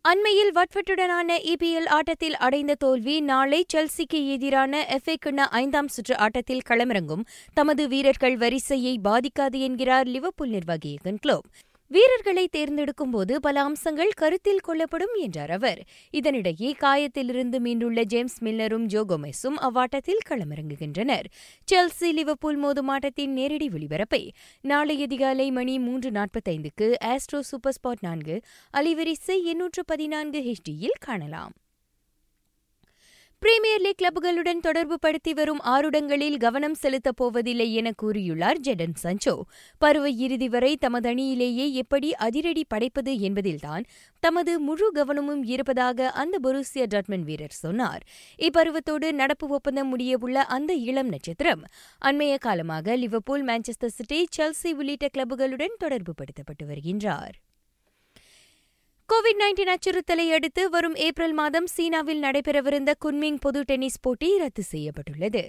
அண்மையில் வட்வட்டுடனான இபிஎல் ஆட்டத்தில் அடைந்த தோல்வி நாளை செல்சிக்கு எதிரான எஃப்ஏ கிண்ண ஐந்தாம் சுற்று ஆட்டத்தில் களமிறங்கும். தமது வீரர்கள் வரிசையை பாதிக்காது என்கிறார் லிவர்பூல் நிர்வாகி எகன் கிளோப். வீரர்களை தேர்ந்தெடுக்கும் போது பல அம்சங்கள் கருத்தில் கொள்ளப்படும் என்றார் அவர். இதனிடையே காயத்திலிருந்து மீண்டுள்ள ஜேம்ஸ் மில்லரும் ஜோகோமெஸும் அவ்வாட்டத்தில் களமிறங்குகின்றனர். செல்சி லிவர்பூல் மோதும் ஆட்டத்தின் நேரடி ஒளிபரப்பை நாளை அதிகாலை மணி மூன்று நாற்பத்தைந்துக்கு ஆஸ்ட்ரோ சூப்பர் ஸ்பாட் நான்கு அலிவரிசை எண்ணூற்று பதினான்கு ஹெச்டியில் காணலாம். பிரீமியர் லீக் கிளப்புகளுடன் தொடர்பு படுத்தி வரும் ஆறுடங்களில் கவனம் செலுத்தப் போவதில்லை என கூறியுள்ளார் ஜெடன் சஞ்சோ. பருவ இறுதி வரை தமது அணியிலேயே எப்படி அதிரடி படைப்பது என்பதில்தான் தமது முழு கவனமும் இருப்பதாக அந்த பொருசிய டாட்மன் வீரர் சொன்னார். இப்பருவத்தோடு நடப்பு ஒப்பந்தம் முடியவுள்ள அந்த இளம் நட்சத்திரம் அண்மைய காலமாக லிவர்பூல் மான்செஸ்டர் சிட்டி செல்சி உள்ளிட்ட கிளப்புகளுடன் தொடர்பு படுத்தப்பட்டு வருகின்றார். கோவிட் நைன்டீன் அச்சுறுத்தலை அடுத்து வரும் ஏப்ரல் மாதம் சீனாவில் நடைபெறவிருந்த குன்மிங் பொது டென்னிஸ் போட்டி ரத்து செய்யப்பட்டுள்ளது.